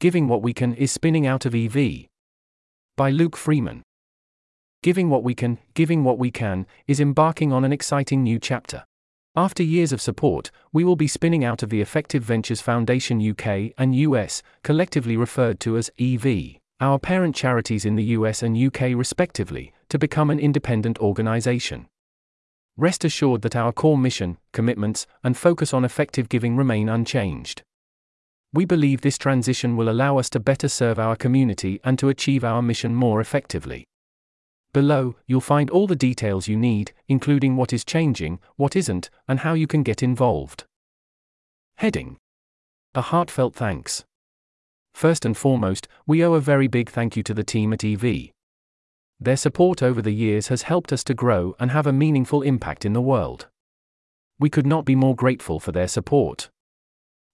Giving What We Can is Spinning Out of EV. By Luke Freeman. Giving What We Can, Giving What We Can, is embarking on an exciting new chapter. After years of support, we will be spinning out of the Effective Ventures Foundation UK and US, collectively referred to as EV, our parent charities in the US and UK respectively, to become an independent organization. Rest assured that our core mission, commitments, and focus on effective giving remain unchanged. We believe this transition will allow us to better serve our community and to achieve our mission more effectively. Below, you'll find all the details you need, including what is changing, what isn't, and how you can get involved. Heading A heartfelt thanks. First and foremost, we owe a very big thank you to the team at EV. Their support over the years has helped us to grow and have a meaningful impact in the world. We could not be more grateful for their support.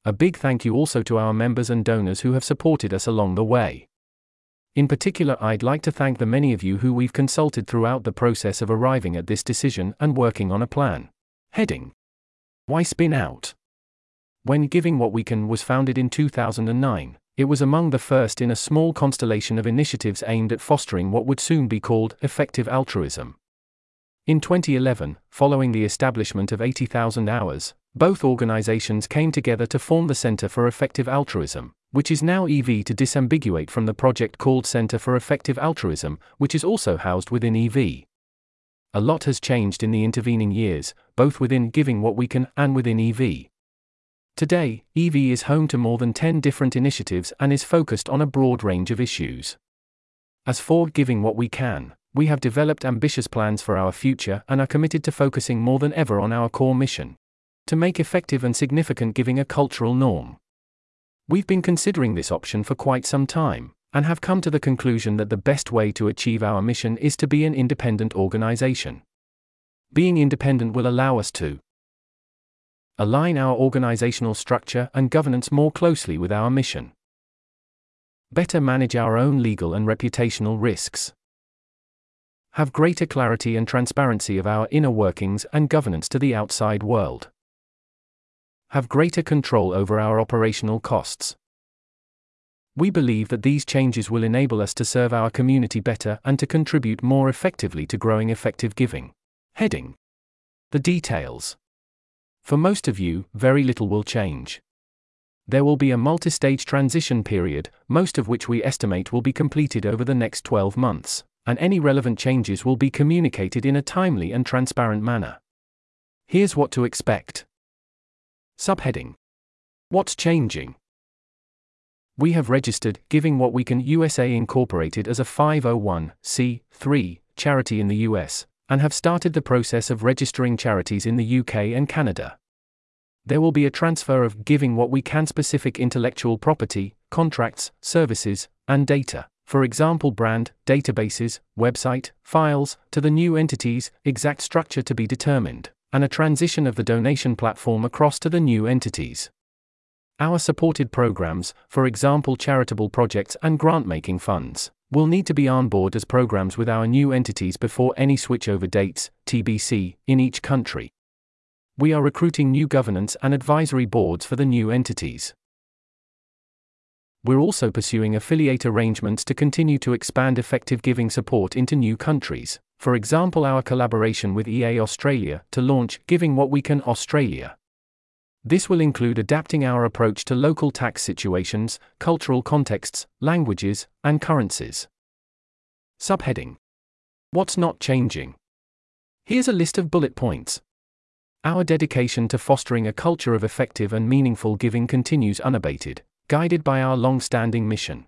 A big thank you also to our members and donors who have supported us along the way. In particular, I'd like to thank the many of you who we've consulted throughout the process of arriving at this decision and working on a plan. Heading Why Spin Out? When Giving What We Can was founded in 2009, it was among the first in a small constellation of initiatives aimed at fostering what would soon be called effective altruism. In 2011, following the establishment of 80,000 hours, both organizations came together to form the Center for Effective Altruism, which is now EV to disambiguate from the project called Center for Effective Altruism, which is also housed within EV. A lot has changed in the intervening years, both within Giving What We Can and within EV. Today, EV is home to more than 10 different initiatives and is focused on a broad range of issues. As for Giving What We Can, we have developed ambitious plans for our future and are committed to focusing more than ever on our core mission to make effective and significant giving a cultural norm. We've been considering this option for quite some time, and have come to the conclusion that the best way to achieve our mission is to be an independent organization. Being independent will allow us to align our organizational structure and governance more closely with our mission, better manage our own legal and reputational risks, have greater clarity and transparency of our inner workings and governance to the outside world have greater control over our operational costs. We believe that these changes will enable us to serve our community better and to contribute more effectively to growing effective giving. Heading The details. For most of you, very little will change. There will be a multi stage transition period, most of which we estimate will be completed over the next 12 months, and any relevant changes will be communicated in a timely and transparent manner. Here's what to expect. Subheading What's changing? We have registered Giving What We Can USA Incorporated as a 501c3 charity in the US, and have started the process of registering charities in the UK and Canada. There will be a transfer of Giving What We Can specific intellectual property, contracts, services, and data, for example, brand, databases, website, files, to the new entities, exact structure to be determined and a transition of the donation platform across to the new entities. Our supported programs, for example charitable projects and grant making funds, will need to be on board as programs with our new entities before any switchover dates, TBC, in each country. We are recruiting new governance and advisory boards for the new entities. We're also pursuing affiliate arrangements to continue to expand effective giving support into new countries, for example, our collaboration with EA Australia to launch Giving What We Can Australia. This will include adapting our approach to local tax situations, cultural contexts, languages, and currencies. Subheading What's not changing? Here's a list of bullet points. Our dedication to fostering a culture of effective and meaningful giving continues unabated, guided by our long standing mission.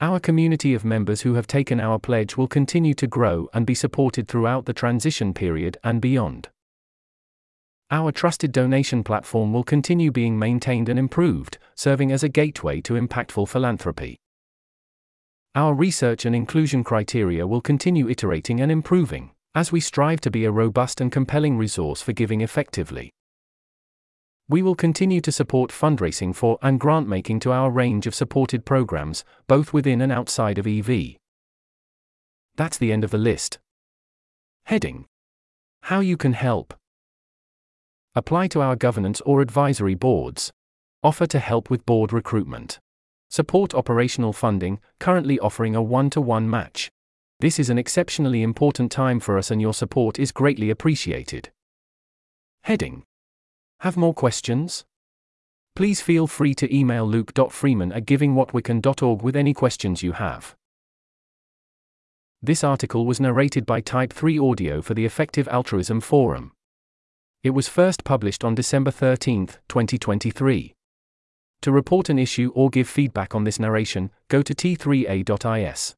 Our community of members who have taken our pledge will continue to grow and be supported throughout the transition period and beyond. Our trusted donation platform will continue being maintained and improved, serving as a gateway to impactful philanthropy. Our research and inclusion criteria will continue iterating and improving, as we strive to be a robust and compelling resource for giving effectively. We will continue to support fundraising for and grant making to our range of supported programs, both within and outside of EV. That's the end of the list. Heading How you can help. Apply to our governance or advisory boards. Offer to help with board recruitment. Support operational funding, currently offering a one to one match. This is an exceptionally important time for us, and your support is greatly appreciated. Heading Have more questions? Please feel free to email luke.freeman at givingwhatwecan.org with any questions you have. This article was narrated by Type 3 Audio for the Effective Altruism Forum. It was first published on December 13, 2023. To report an issue or give feedback on this narration, go to t3a.is.